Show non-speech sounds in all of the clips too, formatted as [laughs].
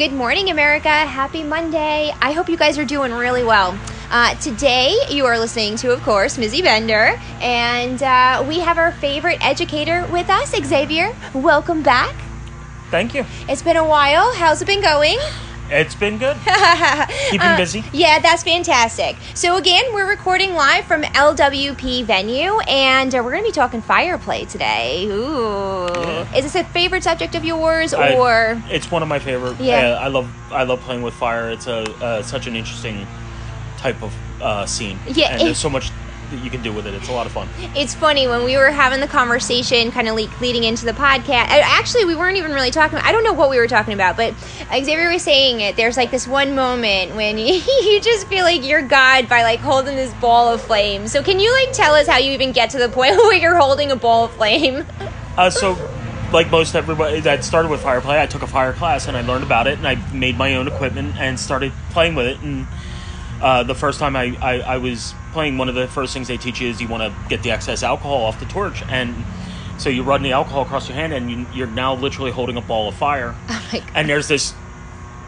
Good morning, America. Happy Monday. I hope you guys are doing really well. Uh, today, you are listening to, of course, Mizzy Bender, and uh, we have our favorite educator with us, Xavier. Welcome back. Thank you. It's been a while. How's it been going? It's been good. [laughs] Keeping Uh, busy. Yeah, that's fantastic. So, again, we're recording live from LWP venue, and uh, we're going to be talking fire play today. Ooh. Yeah. Is this a favorite subject of yours, I- or. it's one of my favorite. Yeah. Uh, I love I love playing with fire. It's a uh, such an interesting type of uh, scene. Yeah, and it- there's so much that you can do with it. It's a lot of fun. It's funny when we were having the conversation, kind of le- leading into the podcast. Actually, we weren't even really talking. I don't know what we were talking about, but Xavier was saying it. There's like this one moment when you, [laughs] you just feel like you're God by like holding this ball of flame. So can you like tell us how you even get to the point [laughs] where you're holding a ball of flame? Uh, so, like most everybody that started with fire play, I took a fire class and I learned about it and I made my own equipment and started playing with it. And uh, the first time I, I, I was playing, one of the first things they teach you is you want to get the excess alcohol off the torch. And so you run the alcohol across your hand and you, you're now literally holding a ball of fire. [laughs] Oh my God. And there's this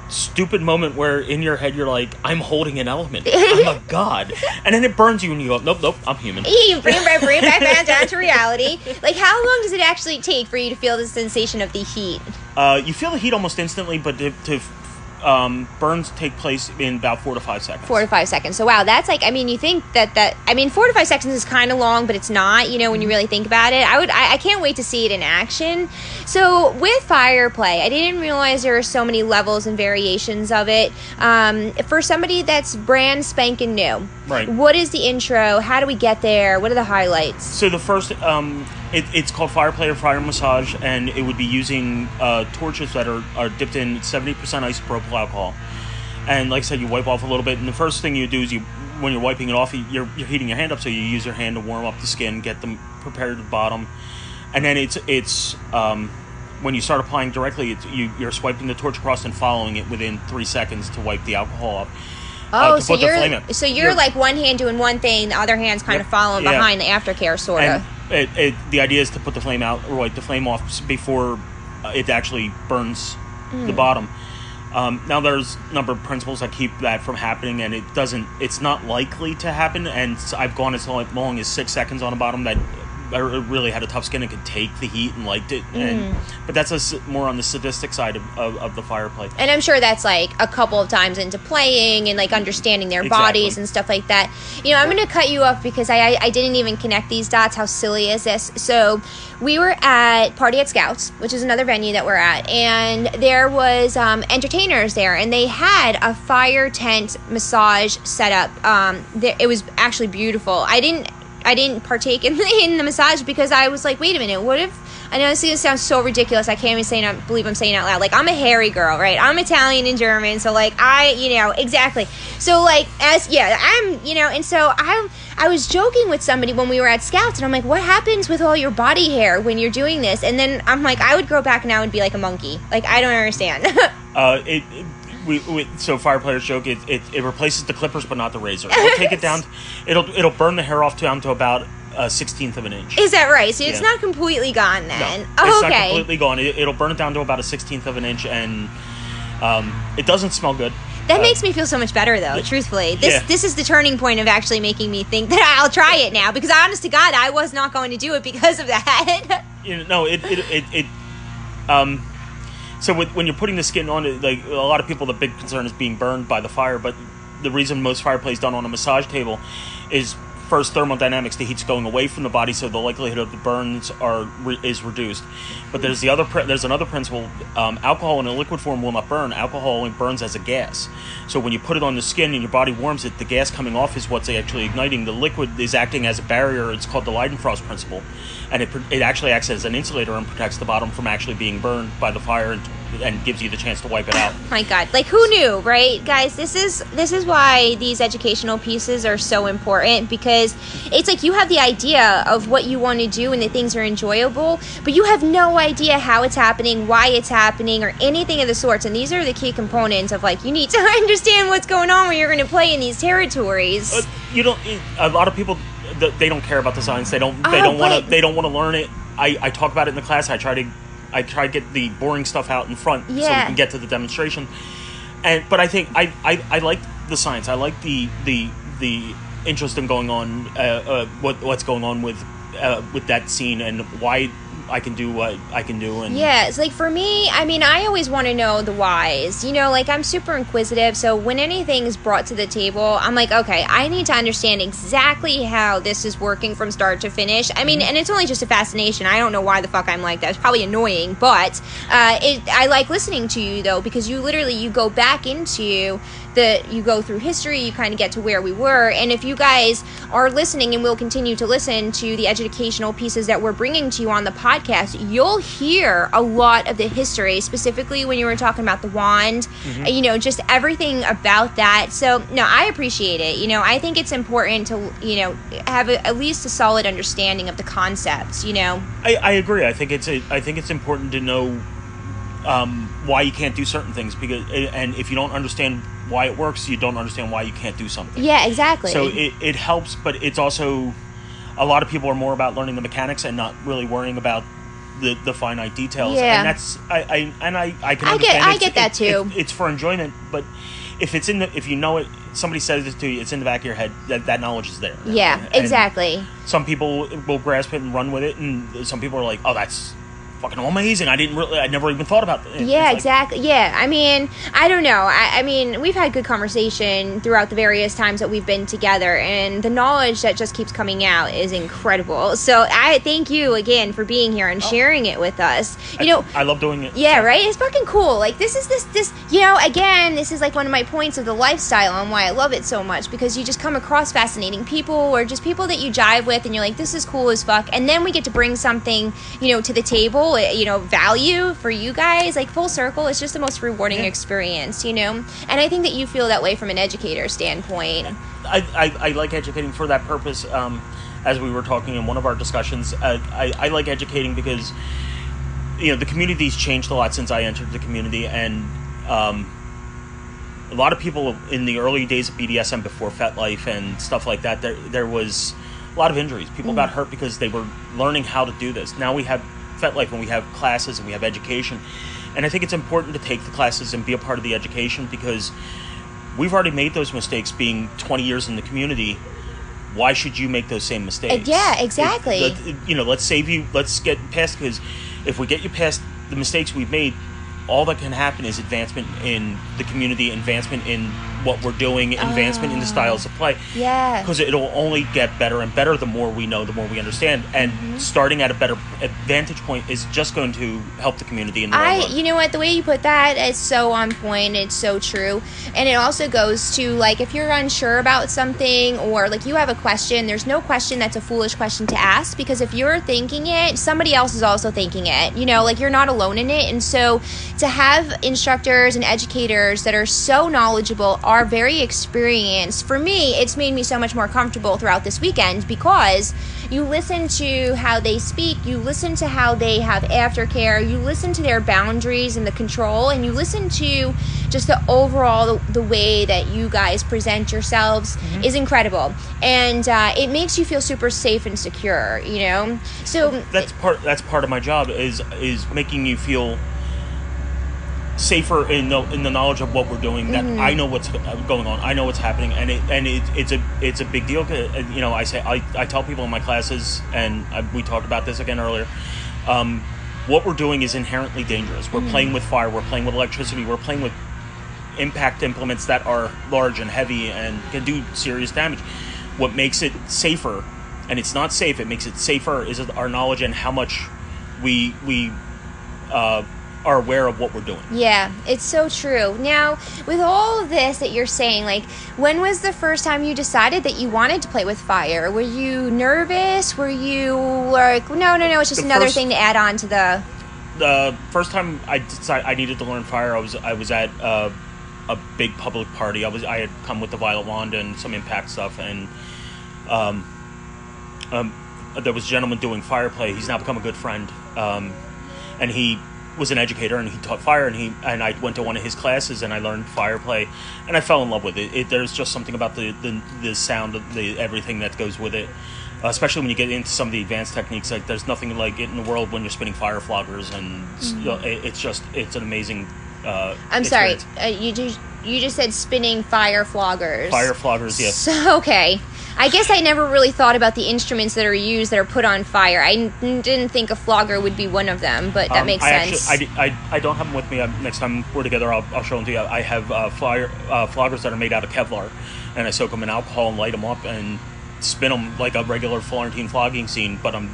stupid moment where in your head you're like, I'm holding an element. I'm a [laughs] god. And then it burns you and you go, nope, nope, I'm human. You bring bring it back down, down to reality. Like, how long does it actually take for you to feel the sensation of the heat? Uh, you feel the heat almost instantly, but to, to um, burns take place in about four to five seconds. four to five seconds. So wow, that's like I mean, you think that that I mean, four to five seconds is kind of long, but it's not. You know, when you really think about it, I would I, I can't wait to see it in action. So with fire play, I didn't realize there are so many levels and variations of it. Um, for somebody that's brand spanking new, Right. What is the intro? How do we get there? What are the highlights? So the first, um, it, it's called fire play or fire massage, and it would be using uh, torches that are, are dipped in seventy percent isopropyl alcohol. And like I said, you wipe off a little bit, and the first thing you do is you, when you're wiping it off, you're, you're heating your hand up, so you use your hand to warm up the skin, get them prepared at the bottom, and then it's it's um, when you start applying directly, it's, you you're swiping the torch across and following it within three seconds to wipe the alcohol off. Oh, uh, so you're so you're You're- like one hand doing one thing, the other hand's kind Yep. of following Yeah. behind the aftercare, sort and of. It, it, the idea is to put the flame out or wipe the flame off before uh, it actually burns Hmm. the bottom. Um, now there's a number of principles that keep that from happening, and it doesn't. It's not likely to happen. And I've gone as long as six seconds on the bottom that really had a tough skin and could take the heat and liked it. And but that's a more on the sadistic side of, of, of the fire play. And I'm sure that's like a couple of times into playing and like understanding their Exactly. bodies and stuff like that. You know, I'm going to cut you off because I, I I didn't even connect these dots. How silly is this? So, we were at Party at Scouts, which is another venue that we're at, and there was um, entertainers there, and they had a fire tent massage setup. Um, there, it was actually beautiful. I didn't I didn't partake in the, [laughs] in the massage because I was like, wait a minute, what if I know this is gonna sound so ridiculous. I can't even say not believe I'm saying out loud. Like I'm a hairy girl, right? I'm Italian and German, so like I, you know, exactly. So like as yeah, I'm, you know, and so I'm. I was joking with somebody when we were at Scouts, and I'm like, what happens with all your body hair when you're doing this? And then I'm like, I would grow back now and be like a monkey. Like I don't understand. [laughs] Uh, it, it we, we so fire players joke it, it, it replaces the clippers but not the razor. It'll take it down. [laughs] It'll it'll burn the hair off down to about a sixteenth of an inch. is that right? So it's Yeah. not completely gone then No, then. it's oh, not completely gone. It, it'll burn it down to about a sixteenth of an inch, and um, it doesn't smell good. That Uh, makes me feel so much better, though. yeah. Truthfully, this Yeah. this is the turning point of actually making me think that I'll try it now. Because honest to God, I was not going to do it because of that. [laughs] you know, no, it it, it, it um. So with, when you're putting the skin on, like a lot of people, the big concern is being burned by the fire. But the reason most fire done on a massage table is first thermodynamics, the heat's going away from the body, so the likelihood of the burns are is reduced. But there's the other there's another principle. Um, alcohol in a liquid form will not burn. Alcohol only burns as a gas. So when you put it on the skin and your body warms it, the gas coming off is what's actually igniting. The liquid is acting as a barrier. It's called the Leidenfrost principle, and it it actually acts as an insulator and protects the bottom from actually being burned by the fire and, and gives you the chance to wipe it out. [laughs] my god like who knew right guys this is this is why these educational pieces are so important because it's like you have the idea of what you want to do and that things are enjoyable but you have no idea how it's happening why it's happening or anything of the sorts and these are the key components of like you need to [laughs] understand what's going on when you're going to play in these territories Uh, you don't. A lot of people they don't care about the science. They don't. They Oh, don't want to. They don't want to learn it. I, I talk about it in the class. I try to. I try to get the boring stuff out in front so we can get to the demonstration. And but I think I, I, I like the science. I like the the the interest in going on. Uh, uh, what what's going on with uh, with that scene and why I can do what I can do. And Yeah, it's like for me, I mean, I always want to know the whys. You know, like I'm super inquisitive, so when anything is brought to the table, I'm like, okay, I need to understand exactly how this is working from start to finish. I mean, and it's only just a fascination. I don't know why the fuck I'm like that. It's probably annoying, but uh, it, I like listening to you though because you literally you go back into the you go through history, you kind of get to where we were, and if you guys are listening and will continue to listen to the educational pieces that we're bringing to you on the podcast, you'll hear a lot of the history, specifically when you were talking about the wand, Mm-hmm. you know, just everything about that. So, no, I appreciate it. You know, I think it's important to, you know, have a, at least a solid understanding of the concepts, you know. I, I agree. I think it's a, I think it's important to know um, why you can't do certain things because and if you don't understand why it works, you don't understand why you can't do something. Yeah, exactly. So it, it helps, but it's also a lot of people are more about learning the mechanics and not really worrying about the, the finite details. Yeah. And that's I, I and I, I can I get- I get that it- too. it- it's for enjoyment, but if it's in the if you know it somebody says it to you, it's in the back of your head, that, that knowledge is there. yeah, And exactly. Some people will grasp it and run with it and some people are like, Oh, that's fucking amazing. I didn't really I never even thought about that. Yeah, exactly. Yeah, I mean, I don't know. I, I mean, we've had good conversation throughout the various times that we've been together, and the knowledge that just keeps coming out is incredible. So I thank you again for being here Oh. and sharing it with us. You know, I love doing it. yeah, right. It's fucking cool. Like this is this this. You know, again, this is like one of my points of the lifestyle and why I love it so much because you just come across fascinating people or just people that you jive with, and you're like, this is cool as fuck. And then we get to bring something, you know, to the table. You know, value for you guys. Like full circle, it's just the most rewarding Yeah. experience. You know, and I think that you feel that way from an educator standpoint. I, I, I like educating for that purpose. Um, as we were talking in one of our discussions, uh, I, I like educating because you know the community's changed a lot since I entered the community, and um, a lot of people in the early days of BDSM before FetLife and stuff like that, there there was a lot of injuries. People got hurt because they were learning how to do this. Now we have FetLife when we have classes and we have education, and I think it's important to take the classes and be a part of the education because we've already made those mistakes being 20 years in the community. Why should you make those same mistakes? Yeah, exactly. It- it- you know let's save you let's get past because if we get you past the mistakes we've made all that can happen is advancement in the community advancement in what we're doing advancement in the styles of play Yeah. because it'll only get better and better the more we know the more we understand and Mm-hmm. starting at a better vantage point is just going to help the community in the I, you know what, the way you put that is so on point. It's so true. And it also goes to like if you're unsure about something or like you have a question, there's no question that's a foolish question to ask because if you're thinking it, somebody else is also thinking it. You know, like you're not alone in it. And so to have instructors and educators that are so knowledgeable, are very experienced, for me, it's made me so much more comfortable throughout this weekend because you listen to how they speak, you listen to how they have aftercare, you listen to their boundaries and the control, and you listen to just the overall the, the way that you guys present yourselves is incredible, and uh, it makes you feel super safe and secure. You know, so that's part that's part of my job is is making you feel safer in the in the knowledge of what we're doing that Mm-hmm. I know what's going on I know what's happening and it and it, it's a it's a big deal uh, you know I say I, I tell people in my classes and I, we talked about this again earlier um, what we're doing is inherently dangerous Mm-hmm. we're playing with fire we're playing with electricity we're playing with impact implements that are large and heavy and can do serious damage What makes it safer, and it's not safe. It makes it safer is our knowledge and how much we we uh, are aware of what we're doing. Yeah, it's so true. Now, with all of this that you're saying, like, when was the first time you decided that you wanted to play with fire? Were you nervous? Were you like, no, no, no, it's just The another first- thing to add on to the. the first time I decided I needed to learn fire, I was I was at uh, a big public party. I was I had come with the violet wand and some impact stuff, and um, um, there was a gentleman doing fire play. He's now become a good friend, um, and he was an educator and he taught fire and he and I went to one of his classes and I learned fire play and I fell in love with it. it there's just something about the, the the sound of the everything that goes with it. Uh, especially when you get into some of the advanced techniques, like there's nothing like it in the world when you're spinning fire floggers, and know, it, it's just it's an amazing. Uh, Mm-hmm. I'm sorry, uh, you just you just said spinning fire floggers. Fire floggers, yes. So, okay. I guess I never really thought about the instruments that are used that are put on fire. I n- didn't think a flogger would be one of them, but that Um, makes I sense. Actually, I, I, I don't have them with me. Uh, next time we're together, I'll, I'll show them to you. I have uh, fire uh, floggers that are made out of Kevlar, and I soak them in alcohol and light them up and spin them like a regular Florentine flogging scene, but I'm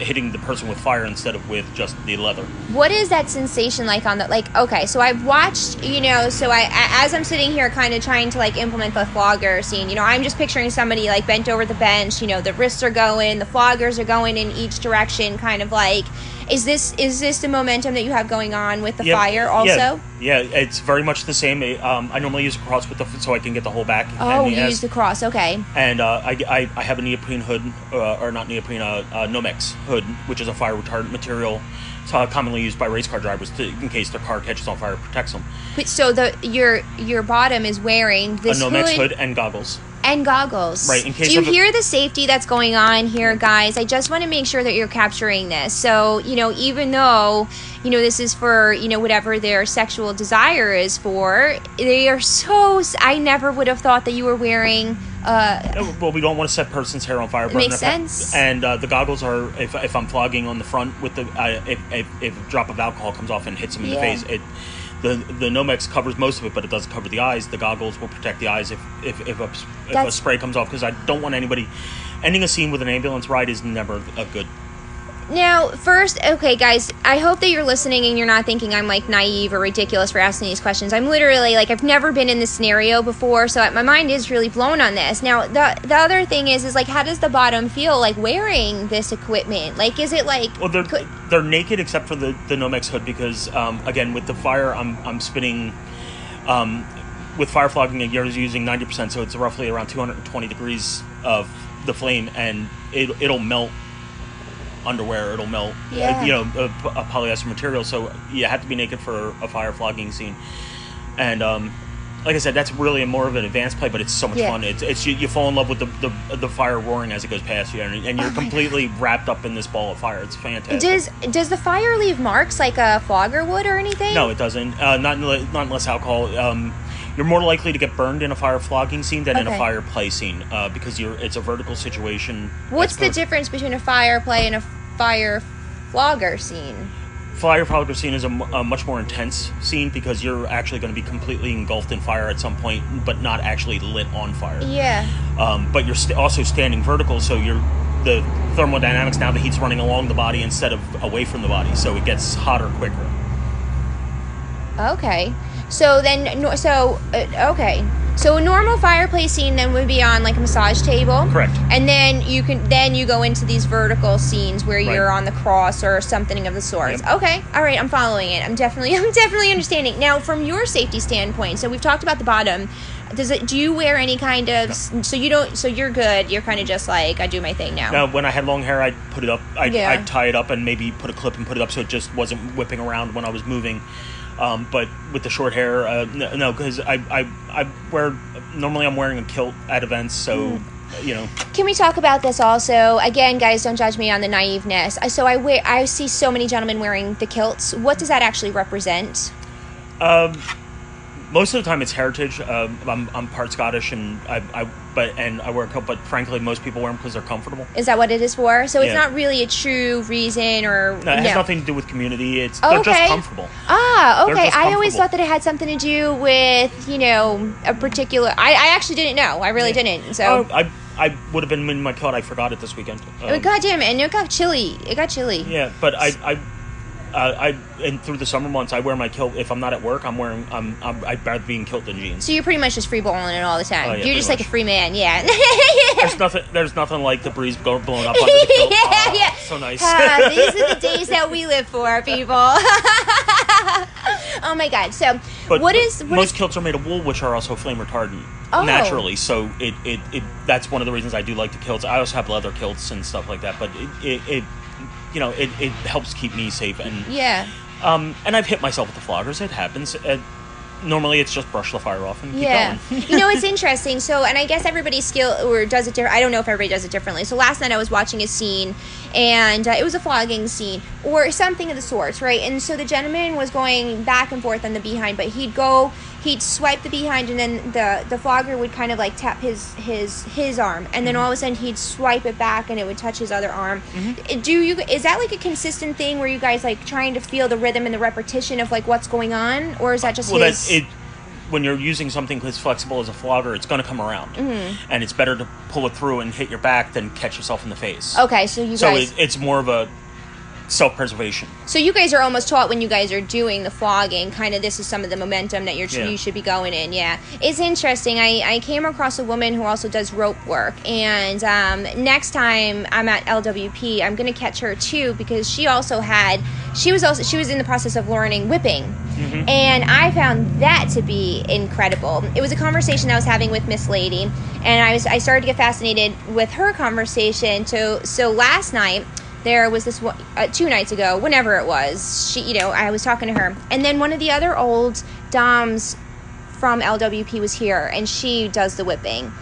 hitting the person with fire instead of with just the leather. what is that sensation like on the like okay so i've watched you know so I as i'm sitting here kind of trying to like implement the flogger scene you know i'm just picturing somebody like bent over the bench you know the wrists are going the floggers are going in each direction kind of like is this is this the momentum that you have going on with the Yeah, fire also Yeah, it's very much the same. Um, I normally use a cross with the so I can get the whole back. oh you use the cross okay and uh, I, I, I have a neoprene hood, uh, or not neoprene, uh, uh, Nomex hood, which is a fire retardant material. It's uh, commonly used by race car drivers to, in case their car catches on fire, protects them. Wait, so the your your bottom is wearing A this Nomex hood, hood and goggles. And goggles. Right, in case Do you a- hear the safety that's going on here, guys? I just want to make sure that you're capturing this. So, you know, even though, you know, this is for, you know, whatever their sexual desire is for, they are so. I never would have thought that you were wearing. Uh, Uh, Well, we don't want to set person's hair on fire. burn makes sense. And uh, the goggles are if, if I'm flogging on the front with the uh, if, if, if a drop of alcohol comes off and hits them in Yeah. the face, it the the Nomex covers most of it, but it doesn't cover the eyes. The goggles will protect the eyes if if, if, a, if a That's- spray comes off because I don't want anybody ending a scene with an ambulance ride is never a good. Now, first, okay, guys, I hope that you're listening and you're not thinking I'm like naive or ridiculous for asking these questions. I'm literally like I've never been in this scenario before, so my mind is really blown on this. Now, the the other thing is, is like, how does the bottom feel like wearing this equipment? Like, is it like? Well, they're could- they're naked except for the the Nomex hood because um, again with the fire I'm I'm spinning. Um, with fire flogging, you're using ninety percent, so it's roughly around two hundred and twenty degrees of the flame, and it it'll melt underwear. It'll melt, uh, Yeah. you know, a, a polyester material. So you have to be naked for a fire flogging scene, and um, like I said, that's really more of an advanced play, but it's so much Yeah. fun. It's, it's you, you fall in love with the, the the fire roaring as it goes past you, and, and you're Oh completely wrapped up in this ball of fire. It's fantastic. Does does the fire leave marks like a flogger would or anything? No, it doesn't. Uh, not not unless alcohol. Um, you're more likely to get burned in a fire flogging scene than in a Okay. fire play scene uh, because you're it's a vertical situation. What's the difference between a fire play and a fire flogger scene? Fire flogger scene is a, mu- a much more intense scene because you're actually going to be completely engulfed in fire at some point, but not actually lit on fire. Yeah. Um, but you're st- also standing vertical, so you're the thermodynamics now the heat's running along the body instead of away from the body, so it gets hotter quicker. Okay. So then, no- so uh, okay. So a normal fire play scene then would be on like a massage table. Correct. And then you can then you go into these vertical scenes where Right. you're on the cross or something of the sort. Yep. Okay. All right. I'm following it. I'm definitely [laughs] I'm definitely understanding now from your safety standpoint. So we've talked about the bottom. Does it? Do you wear any kind of? So you don't. So you're good. You're kind of just like I do my thing now. Now, when I had long hair, I'd put it up. I'd, Yeah. I'd tie it up and maybe put a clip and put it up so it just wasn't whipping around when I was moving. Um, but with the short hair, uh, no, because I, I, I wear normally I'm wearing a kilt at events, so Hmm. you know. Can we talk about this also? Again, guys, don't judge me on the naiveness. I- So I wear, I see so many gentlemen wearing the kilts. What does that actually represent? Most of the time, it's heritage. Um, I'm, I'm part Scottish, and I, I, but and I wear a kilt. But frankly, most people wear them because they're comfortable. Is that what it is for? So it's Yeah. not really a true reason, or No, it has nothing to do with community. It's they're just comfortable. Ah, They're okay. just I always comfortable. thought that it had something to do with you know a particular. I, I actually didn't know. I really didn't. So Oh, I, I would have been in my kilt. I forgot it this weekend. Oh, Um, God damn it! And it got chilly. It got chilly. Yeah, but I, I, uh, I, and through the summer months, I wear my kilt. If I'm not at work, I'm wearing. I'm. I'm I'd rather be in kilt than jeans. So you're pretty much just free balling it all the time. Oh, yeah, you're just pretty like a free man. Yeah. There's [laughs] nothing. There's nothing like the breeze blowing up [laughs] under the kilt. yeah, Ah, yeah. So nice. Ah, [laughs] these are the days that we live for, people. oh my god. So, But what is what most is- kilts are made of wool, which are also flame retardant Oh. naturally. So it, it, it that's one of the reasons I do like the kilts. I also have leather kilts and stuff like that, but it, it, it you know it, it helps keep me safe and Yeah. um and I've hit myself with the floggers. It happens. Uh, normally it's just brush the fire off and keep Yeah. going. you know, it's [laughs] interesting. So, and I guess everybody's skill or does it different. I don't know if everybody does it differently. So last night I was watching a scene and uh, it was a flogging scene or something of the sorts, right? And so the gentleman was going back and forth on the behind, but he'd go, he'd swipe the behind and then the, the flogger would kind of like tap his, his, his arm. And then all of a sudden he'd swipe it back and it would touch his other arm. Do you, is that like a consistent thing where you guys like trying to feel the rhythm and the repetition of like what's going on? Or is that just well, his? that it when you're using something as flexible as a flogger, it's going to come around, Mm-hmm. and it's better to pull it through and hit your back than catch yourself in the face. okay, so you So guys. it, it's more of a self-preservation. So you guys are almost taught when you guys are doing the flogging, kind of this is some of the momentum that you're Yeah. you should be going in. Yeah, it's interesting. I, I came across a woman who also does rope work, and um, next time I'm at LWP, I'm gonna catch her too because she also had she was also she was in the process of learning whipping, and I found that to be incredible. It was a conversation I was having with Miss Lady, and I was I started to get fascinated with her conversation. So so last night there was this one uh, two nights ago whenever it was she you know i was talking to her. And then one of the other old doms from lwp was here and she does the whipping.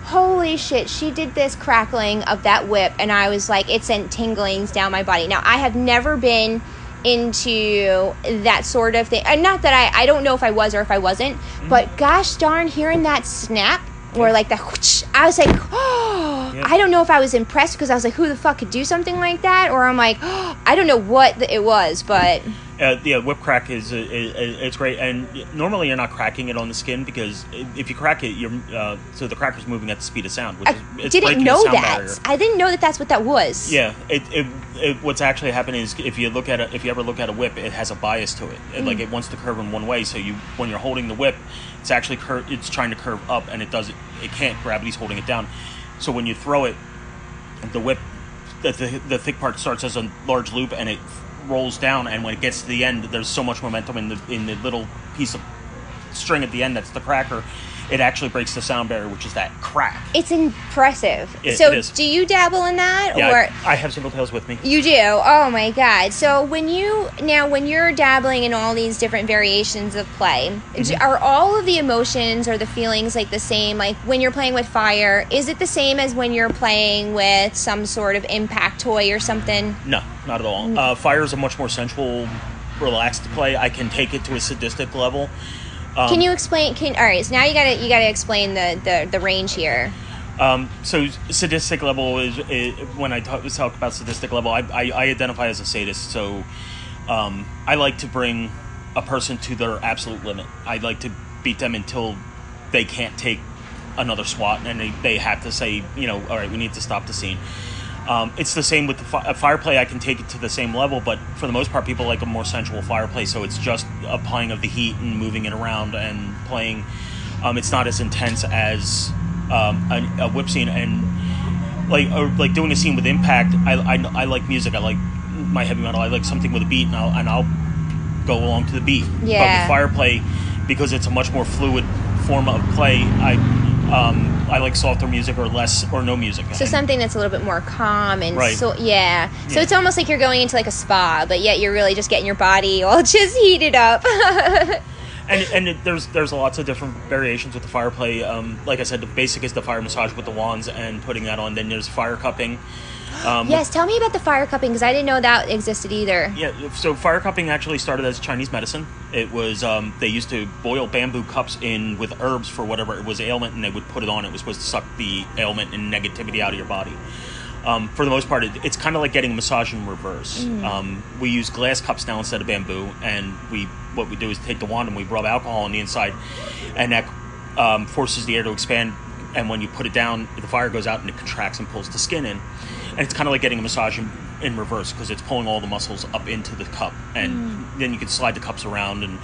Holy shit she did this crackling of that whip and i was like it sent tinglings down my body. Now i have never been into that sort of thing and not that i i don't know if i was or if i wasn't but gosh darn hearing that snap or like that whoosh, i was like oh [gasps] Yeah. i don't know if i was impressed because i was like who the fuck could do something like that? Or i'm like oh, [gasps] i don't know what the, it was but Uh, yeah, whip crack is, uh, is it's great, and normally you're not cracking it on the skin because if you crack it, you're uh, so the cracker's moving at the speed of sound, which i is it's didn't know that barrier. i didn't know that that's what that was Yeah, it, it, it what's actually happening is if you look at it, if you ever look at a whip, it has a bias to it. It, Mm. Like it wants to curve in one way, so you when you're holding the whip, it's actually cur- it's trying to curve up, and it does it. It can't. Gravity's holding it down. So when you throw it, the whip, the, the, the thick part starts as a large loop, and it rolls down. And when it gets to the end, there's so much momentum in the in the little piece of string at the end that's the cracker. It actually breaks the sound barrier, which is that crack. it's impressive It- so it do you dabble in that Yeah, or I, I have single tails with me. You do. Oh my god. So when you now when you're dabbling in all these different variations of play, Mm-hmm. are all of the emotions or the feelings like the same? Like when you're playing with fire, is it the same as when you're playing with some sort of impact toy or something? No, not at all. Uh, fire is a much more sensual, relaxed play. I can take it to a sadistic level. Um, Can you explain? Can all right. So now you gotta you gotta explain the the, the range here. Um, so sadistic level is, is when I talk, talk about sadistic level, I, I, I identify as a sadist. So um, I like to bring a person to their absolute limit. I like to beat them until they can't take another swat, and they, they have to say, you know, all right, we need to stop the scene. Um, it's the same with the fi- fire play. I can take it to the same level, but for the most part, people like a more sensual fire play. So it's just applying of the heat and moving it around and playing. Um, it's not as intense as um, a, a whip scene and like or like doing a scene with impact. I, I, I like music. I like my heavy metal. I like something with a beat, and I'll and I'll go along to the beat. But Yeah. with fire play, because it's a much more fluid form of play, I um, I like softer music or less or no music. So And- something that's a little bit more calm and Right. so yeah. So Yeah. it's almost like you're going into like a spa, but yet you're really just getting your body all [laughs] just heated up. [laughs] and and it, there's there's lots of different variations with the fire play. Um, like I said, the basic is the fire massage with the wands and putting that on. Then there's fire cupping. Um, yes, tell me about the fire cupping because I didn't know that existed either. Yeah, so fire cupping actually started as Chinese medicine. It was um, they used to boil bamboo cups in with herbs for whatever it was ailment, and they would put it on. It was supposed to suck the ailment and negativity out of your body. Um, for the most part, it, it's kind of like getting a massage in reverse. Um, we use glass cups now instead of bamboo, and we what we do is take the wand and we rub alcohol on the inside, and that um, forces the air to expand and when you put it down, the fire goes out and it contracts and pulls the skin in, and it's kind of like getting a massage in, in reverse because it's pulling all the muscles up into the cup, and then you can slide the cups around and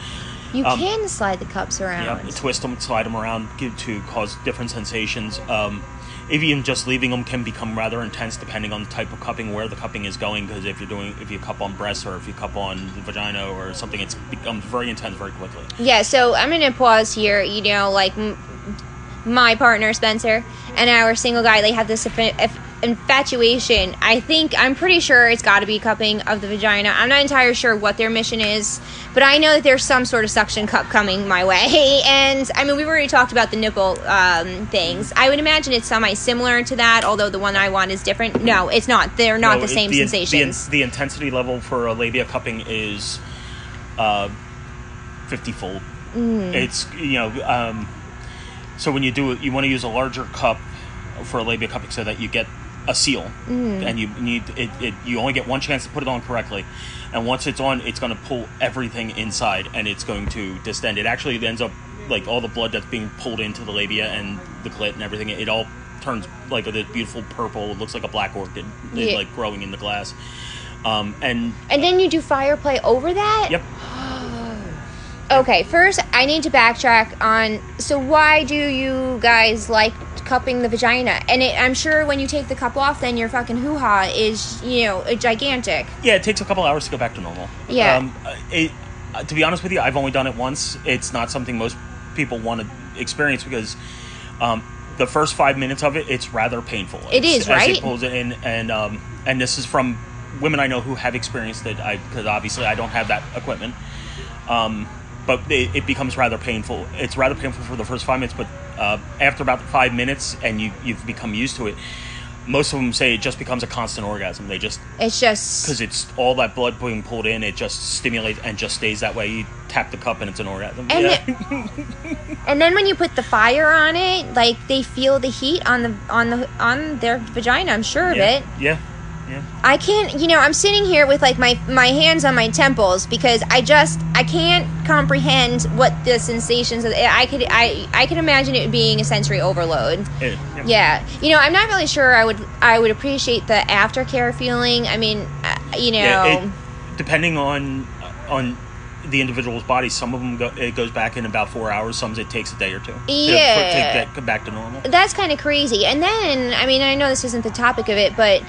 You Um, can slide the cups around. yeah, twist them, slide them around give, to cause different sensations. Um, even just leaving them can become rather intense depending on the type of cupping, where the cupping is going. Because if you're doing, if you cup on breasts or if you cup on the vagina or something, it's becomes very intense very quickly. Yeah, so I'm gonna pause here. You know, like m- my partner Spencer and our single guy, they have this affi- infatuation. I think I'm pretty sure it's got to be cupping of the vagina. I'm not entirely sure what their mission is, but I know that there's some sort of suction cup coming my way. [laughs] And I mean, we've already talked about the nipple um, things. I would imagine it's semi similar to that, although the one I want is different. No, it's not. They're not No, the same the, sensations. The, the intensity level for a labia cupping is uh, 50 fold. Mm. It's, you know, um, so when you do it, you want to use a larger cup for a labia cupping so that you get a seal. Mm. And you need it, it, you only get one chance to put it on correctly. And once it's on, it's going to pull everything inside and it's going to distend. It actually ends up like all the blood that's being pulled into the labia and the clit and everything, it all turns like a this beautiful purple. It looks like a black orchid, Yeah. like growing in the glass. Um, and and then you do fire play over that? yep, [gasps] Okay, first I need to backtrack on. So why do you guys like cupping the vagina? And it, I'm sure when you take the cup off, then your fucking hoo ha is you know gigantic. yeah, it takes a couple hours to go back to normal. Yeah. Um, uh, it, uh, to be honest with you, I've only done it once. It's not something most people want to experience because um, the first five minutes of it, it's rather painful. It It's- is, as right? it pulls it in, and um, and this is from women I know who have experienced it. I because obviously I don't have that equipment. Um, but it, it becomes rather painful. It's rather painful for the first five minutes, but uh, after about five minutes, and you you've become used to it. Most of them say it just becomes a constant orgasm. They just It's just because it's all that blood being pulled in, it just stimulates and just stays that way. You tap the cup and it's an orgasm. And yeah. [laughs] and then when you put the fire on it, like they feel the heat on the on the on their vagina. I'm sure of yeah. it. Yeah. Yeah. I can't, you know, I'm sitting here with like my my hands on my temples because I just I can't comprehend what the sensations of I could I I can imagine it being a sensory overload. Yeah. Yeah, you know, I'm not really sure I would I would appreciate the aftercare feeling. I mean, uh, you know, Yeah, it, depending on on the individual's body, some of them go, it goes back in about four hours. Some it takes a day or two. to- for it Yeah. to get back to normal. that's kind of crazy. And then, I mean, I know this isn't the topic of it, but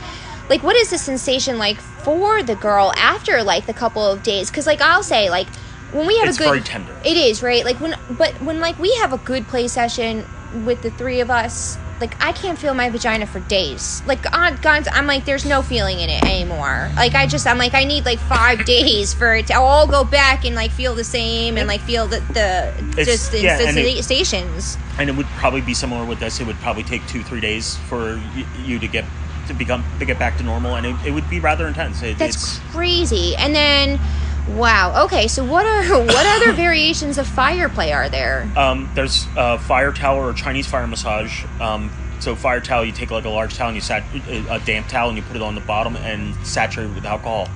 like, what is the sensation like for the girl after like the couple of days? Because, like, I'll say, like, when we have It's a good, very tender. It is right. Like when, but when like we have a good play session with the three of us. Like I can't feel my vagina for days. Like on God, I'm like, there's no feeling in it anymore. Like I just, I'm like, I need like five [laughs] days for it to all go back and like feel the same and like feel the the It's- just the yeah, and it- sensations. and it would probably be similar with this. It would probably take two, three days for y- you to get to become to get back to normal, and it, it would be rather intense. It, That's it's crazy. And then, wow. Okay, so what are [laughs] what other variations of fire play are there? Um, there's uh, fire towel or Chinese fire massage. Um, so fire towel, you take like a large towel and you sat a damp towel and you put it on the bottom and saturate it with alcohol,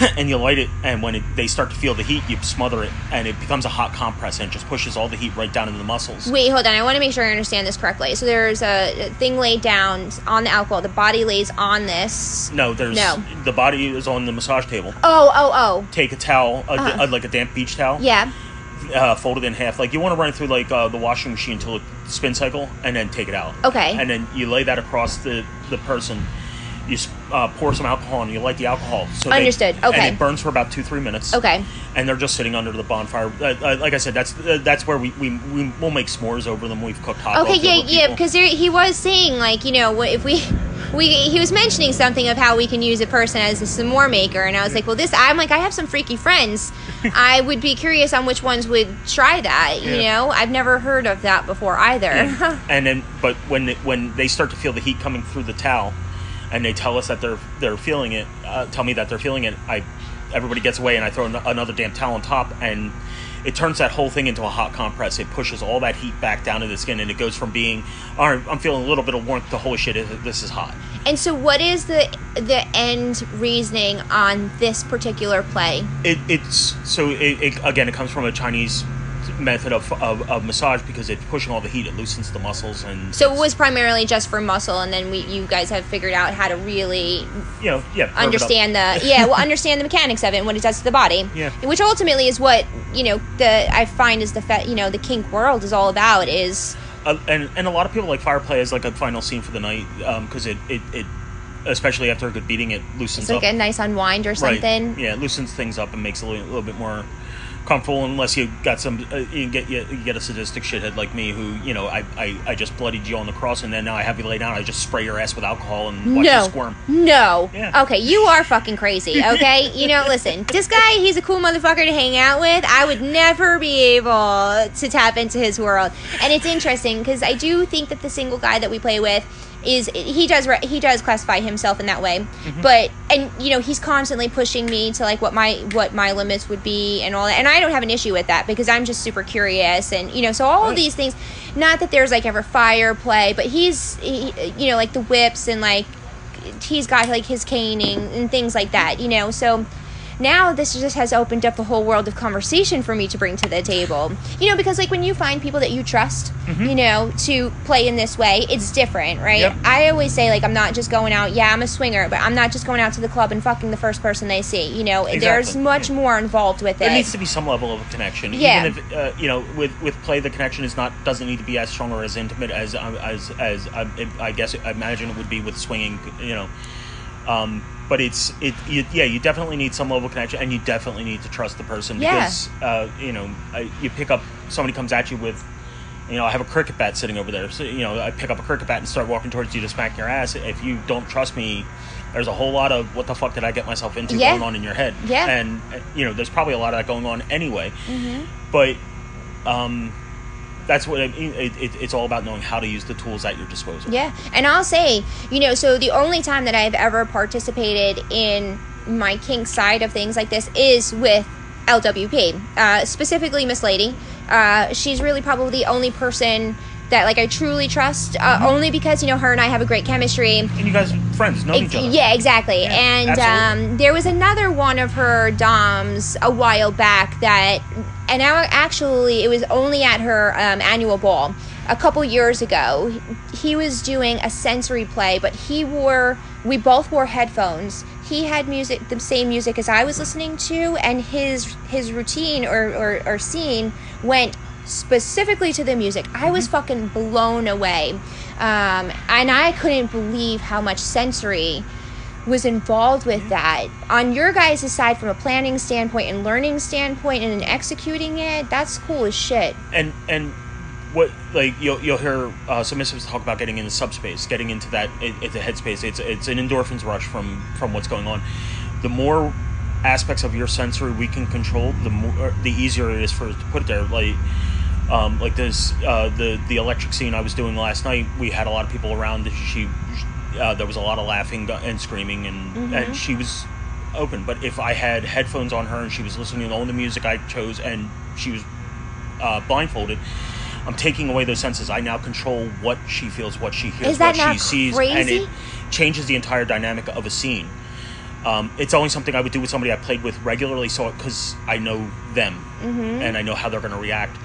[laughs] and you light it. And when it, they start to feel the heat, you smother it, and it becomes a hot compress and just pushes all the heat right down into the muscles. Wait, hold on. I want to make sure I understand this correctly. So there's a thing laid down on the alcohol. The body lays on this. No, there's No. the body is on the massage table. Oh, oh, oh. Take a towel, a, Uh-huh. a- like a damp beach towel. Yeah. uh, fold it in half. Like you want to run it through like uh, the washing machine until it spin cycle, and then take it out. Okay. And then you lay that across the the person. You uh, pour some alcohol and you light the alcohol. So they- Understood. Okay. And it burns for about two three minutes. Okay. And they're just sitting under the bonfire. Uh, uh, like I said, that's uh, that's where we, we we will make s'mores over them. We've cooked hot Okay. Yeah. Yeah. Because he was saying like you know if we. [laughs] We, he was mentioning something of how we can use a person as a s'more maker, and I was like, "Well, this." I'm like, I have some freaky friends. [laughs] I would be curious on which ones would try that. You Yeah. know, I've never heard of that before either. Yeah. [laughs] and then, but when when they start to feel the heat coming through the towel, and they tell us that they're they're feeling it, uh, tell me that they're feeling it. I everybody gets away, and I throw an- another damn towel on top, and it turns that whole thing into a hot compress. It pushes all that heat back down to the skin, and it goes from being, all right, I'm feeling a little bit of warmth to holy shit, this is hot. And so, what is the the end reasoning on this particular play? It, it's so it, it again, it comes from a Chinese method of, of, of massage because it's pushing all the heat. It loosens the muscles and So it was primarily just for muscle, and then we, you guys have figured out how to really you know yeah curve it up. understand the [laughs] yeah, well, understand the mechanics of it and what it does to the body. Yeah. Which ultimately is what you know the I find is the fe- you know the kink world is all about is uh, and and a lot of people like fireplay as like a final scene for the night because it, it it especially after a good beating it loosens it's like up a nice unwind or right something. yeah it loosens things up and makes it a little, little bit more comfortable unless you got some uh, you get you, you get a sadistic shithead like me who you know I, I I just bloodied you on the cross and then now I have you lay down I just spray your ass with alcohol and watch you No, squirm no. Yeah. Okay, you are fucking crazy. Okay, [laughs] you know, listen, this guy, he's a cool motherfucker to hang out with. I would never be able to tap into his world, and it's interesting because I do think that the single guy that we play with is he does he does classify himself in that way, Mm-hmm. but and you know he's constantly pushing me to like what my what my limits would be and all that, and I don't have an issue with that because I'm just super curious and you know so all of these things. Not that there's like ever fire play, but he's he, you know like the whips and like he's got like his caning and things like that, you know. So now this just has opened up a whole world of conversation for me to bring to the table. You know, because like when you find people that you trust, you know, to play in this way, it's different, right? Mm-hmm. Yep. I always say like I'm not just going out, yeah, I'm a swinger, but I'm not just going out to the club and fucking the first person they see. You know, there's much more involved with it. there needs to be some level of connection Yeah. even if uh, you know with with play the connection is not doesn't need to be as strong or as intimate as um, as as I, I guess I imagine it would be with swinging you know um but it's it you, yeah you definitely need some level of connection and you definitely need to trust the person Yeah. because uh you know I, you pick up somebody comes at you with you know, I have a cricket bat sitting over there. So, you know, I pick up a cricket bat and start walking towards you to smack your ass. If you don't trust me, there's a whole lot of what the fuck did I get myself into Yeah. going on in your head. Yeah. And, uh, you know, there's probably a lot of that going on anyway. Mm-hmm. But um, that's what I mean. It, it, it's all about knowing how to use the tools at your disposal. Yeah, and I'll say, you know, so the only time that I've ever participated in my kink side of things like this is with LWP, uh, specifically Miss Lady. Uh, she's really probably the only person that like I truly trust, uh, Mm-hmm. only because you know her and I have a great chemistry. And you guys friends, know each other. Yeah, exactly. Yeah, and um, there was another one of her DOMs a while back that, and now actually it was only at her um, annual ball a couple years ago. He was doing a sensory play, but he wore, we both wore headphones. He had music, the same music as I was listening to, and his his routine or, or, or scene went specifically to the music. I was fucking blown away. Um, and I couldn't believe how much sensory was involved with that. On your guys' side, from a planning standpoint and learning standpoint and executing it, that's cool as shit. and and what like you'll you'll hear uh, submissives talk about getting into subspace, getting into that it, it's a headspace. It's it's an endorphins rush from from what's going on. The more aspects of your sensory we can control, the more the easier it is for us to put it there. Like um, like this uh, the the electric scene I was doing last night. We had a lot of people around. She uh, there was a lot of laughing and screaming, and and she was open. But if I had headphones on her and she was listening to all the music I chose, and she was uh, blindfolded. I'm taking away those senses. I now control what she feels, what she hears, what she sees, and it changes the entire dynamic of a scene. Um, it's only something I would do with somebody I played with regularly, so because I know them Mm-hmm. and I know how they're going to react.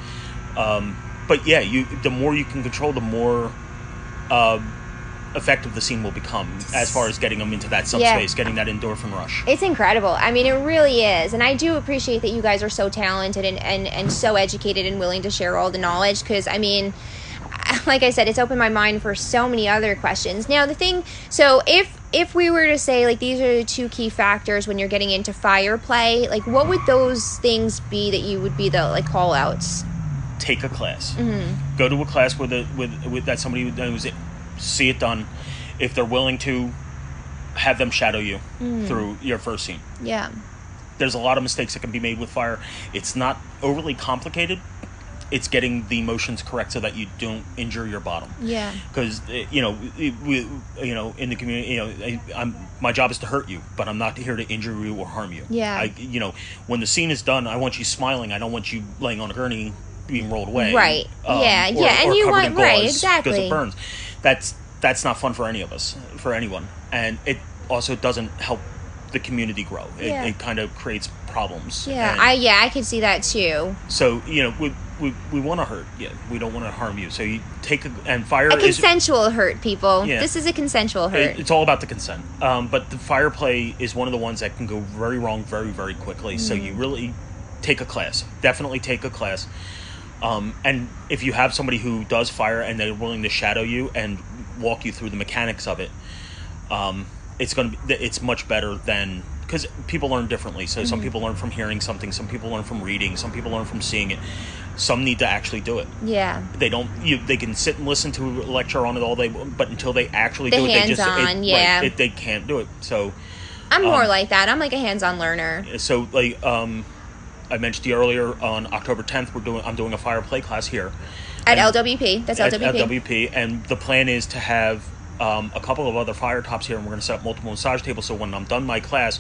Um, but yeah, you the more you can control, the more uh, effective the scene will become as far as getting them into that Yeah. subspace, getting that endorphin rush. It's incredible. I mean, it really is. And I do appreciate that you guys are so talented and, and, and so educated and willing to share all the knowledge because, I mean, [laughs] like I said, it's opened my mind for so many other questions. Now, the thing, so if if we were to say like these are the two key factors when you're getting into fire play, like what would those things be that you would be the like call outs? take a class. Mm-hmm. Go to a class with a with with that somebody knows it, see it done. If they're willing to, have them shadow you Mm. through your first scene. Yeah. There's a lot of mistakes that can be made with fire. It's not overly complicated. It's getting the motions correct so that you don't injure your bottom. Yeah. Because you know, we, you know, in the community, you know, I, I'm my job is to hurt you, but I'm not here to injure you or harm you. Yeah. I, you know, when the scene is done, I want you smiling. I don't want you laying on a gurney being rolled away. Right. Yeah, or- yeah, and you want- right, exactly. Because it burns. That's that's not fun for any of us, for anyone, and it also doesn't help the community grow. It, Yeah. it kind of creates problems. Yeah. And I yeah, I could see that too. so you know, with, we, we want to hurt you. We don't want to harm you. So you take a, and fire A is consensual hurt, people. Yeah. This is a consensual hurt. it- it's all about the consent. Um, but the fire play is one of the ones that can go very wrong very very quickly. So Mm-hmm. you really take a class. Definitely take a class. Um, and if you have somebody who does fire and they're willing to shadow you and walk you through the mechanics of it, um, it's going to be it's much better than because people learn differently. So Mm-hmm. some people learn from hearing something, some people learn from reading, some people learn from seeing it. Some need to actually do it. yeah. They don't. You, they can sit and listen to a lecture on it all day, but until they actually The do it, they just hands-on, it, yeah. right, it, they can't do it. So I'm more Um, like that. I'm like a hands-on learner. so like um, I mentioned you earlier on October 10th, we're doing I'm doing a fire play class here At and- LWP. That's at LWP. LWP, and the plan is to have um, a couple of other fire tops here, and we're going to set up multiple massage tables. So when I'm done my class,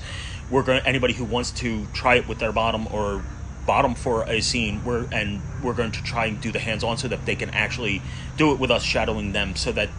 we're going to anybody who wants to try it with their bottom or bottom for a scene, we're and we're going to try and do the hands-on so that they can actually do it with us shadowing them, so that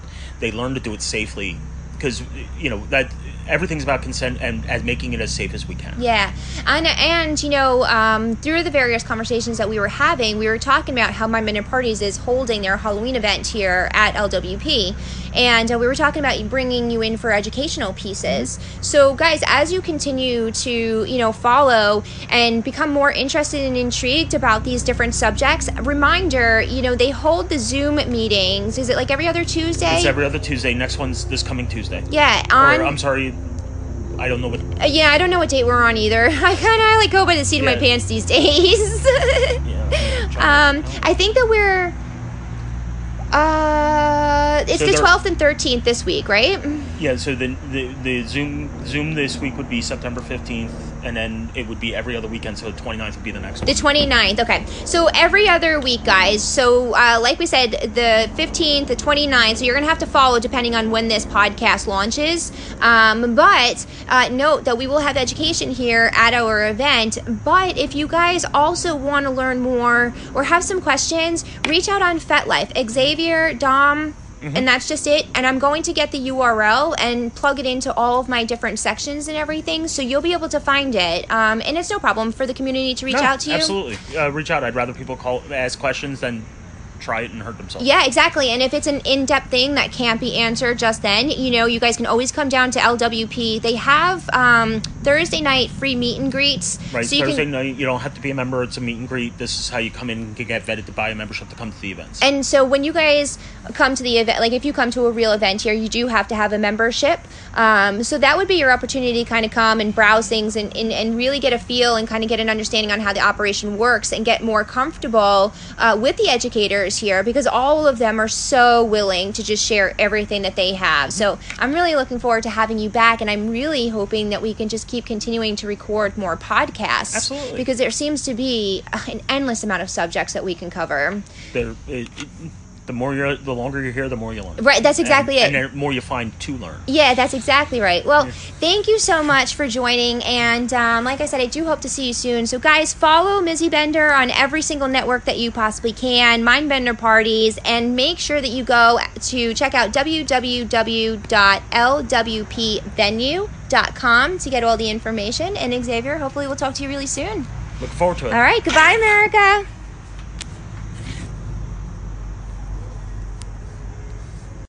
they learn to do it safely. Because you know that everything's about consent and, and making it as safe as we can. Yeah, and and you know, um, through the various conversations that we were having, we were talking about how Mindbender Parties is holding their Halloween event here at LWP, and uh, we were talking about bringing you in for educational pieces. So, guys, as you continue to you know follow and become more interested and intrigued about these different subjects, reminder, you know, they hold the Zoom meetings. Is it like every other Tuesday? It's every other Tuesday. Next one's this coming Tuesday. yeah, Or I'm sorry, I don't know what. Uh, yeah, I don't know what date we're on either. [laughs] I kind of like go by the seat of my pants these days. [laughs] Yeah, um, I think that we're. Uh, it's So the twelfth and thirteenth this week, right? Yeah, so the, the the Zoom Zoom this week would be September 15th, and then it would be every other weekend, so the 29th would be the next one. The one. 29th, okay. So every other week, guys. So, uh, like we said, the 15th, the 29th. So you're going to have to follow depending on when this podcast launches. Um, but uh, note that we will have education here at our event. But if you guys also want to learn more or have some questions, reach out on FetLife. Xavier, Dom, and that's just it. And I'm going to get the URL and plug it into all of my different sections and everything, so you'll be able to find it. Um, and it's no problem for the community to reach No, out to you. Absolutely. Uh, reach out. I'd rather people call ask questions than try it and hurt themselves. Yeah, exactly. And if it's an in-depth thing that can't be answered just then, you know, you guys can always come down to LWP. They have um, Thursday night free meet and greets. Right. So Thursday can, night, you don't have to be a member. It's a meet and greet. This is how you come in and get vetted to buy a membership to come to the events. And so when you guys come to the event, like if you come to a real event here, you do have to have a membership. Um, so that would be your opportunity to kind of come and browse things and, and, and really get a feel and kind of get an understanding on how the operation works and get more comfortable uh, with the educators here because all of them are so willing to just share everything that they have. So I'm really looking forward to having you back and I'm really hoping that we can just keep continuing to record more podcasts. Absolutely. Because there seems to be an endless amount of subjects that we can cover. There- it- it- the more you're, the longer you're here, the more you learn. Right, that's exactly and, it. And the more you find to learn. Yeah, that's exactly right. Well, thank you so much for joining. And um, like I said, I do hope to see you soon. So, guys, follow Mizzy Bender on every single network that you possibly can, Mind Bender Parties, and make sure that you go to check out www.lwpvenue.com to get all the information. And Xavier, hopefully, we'll talk to you really soon. Looking forward to it. All right, goodbye, America.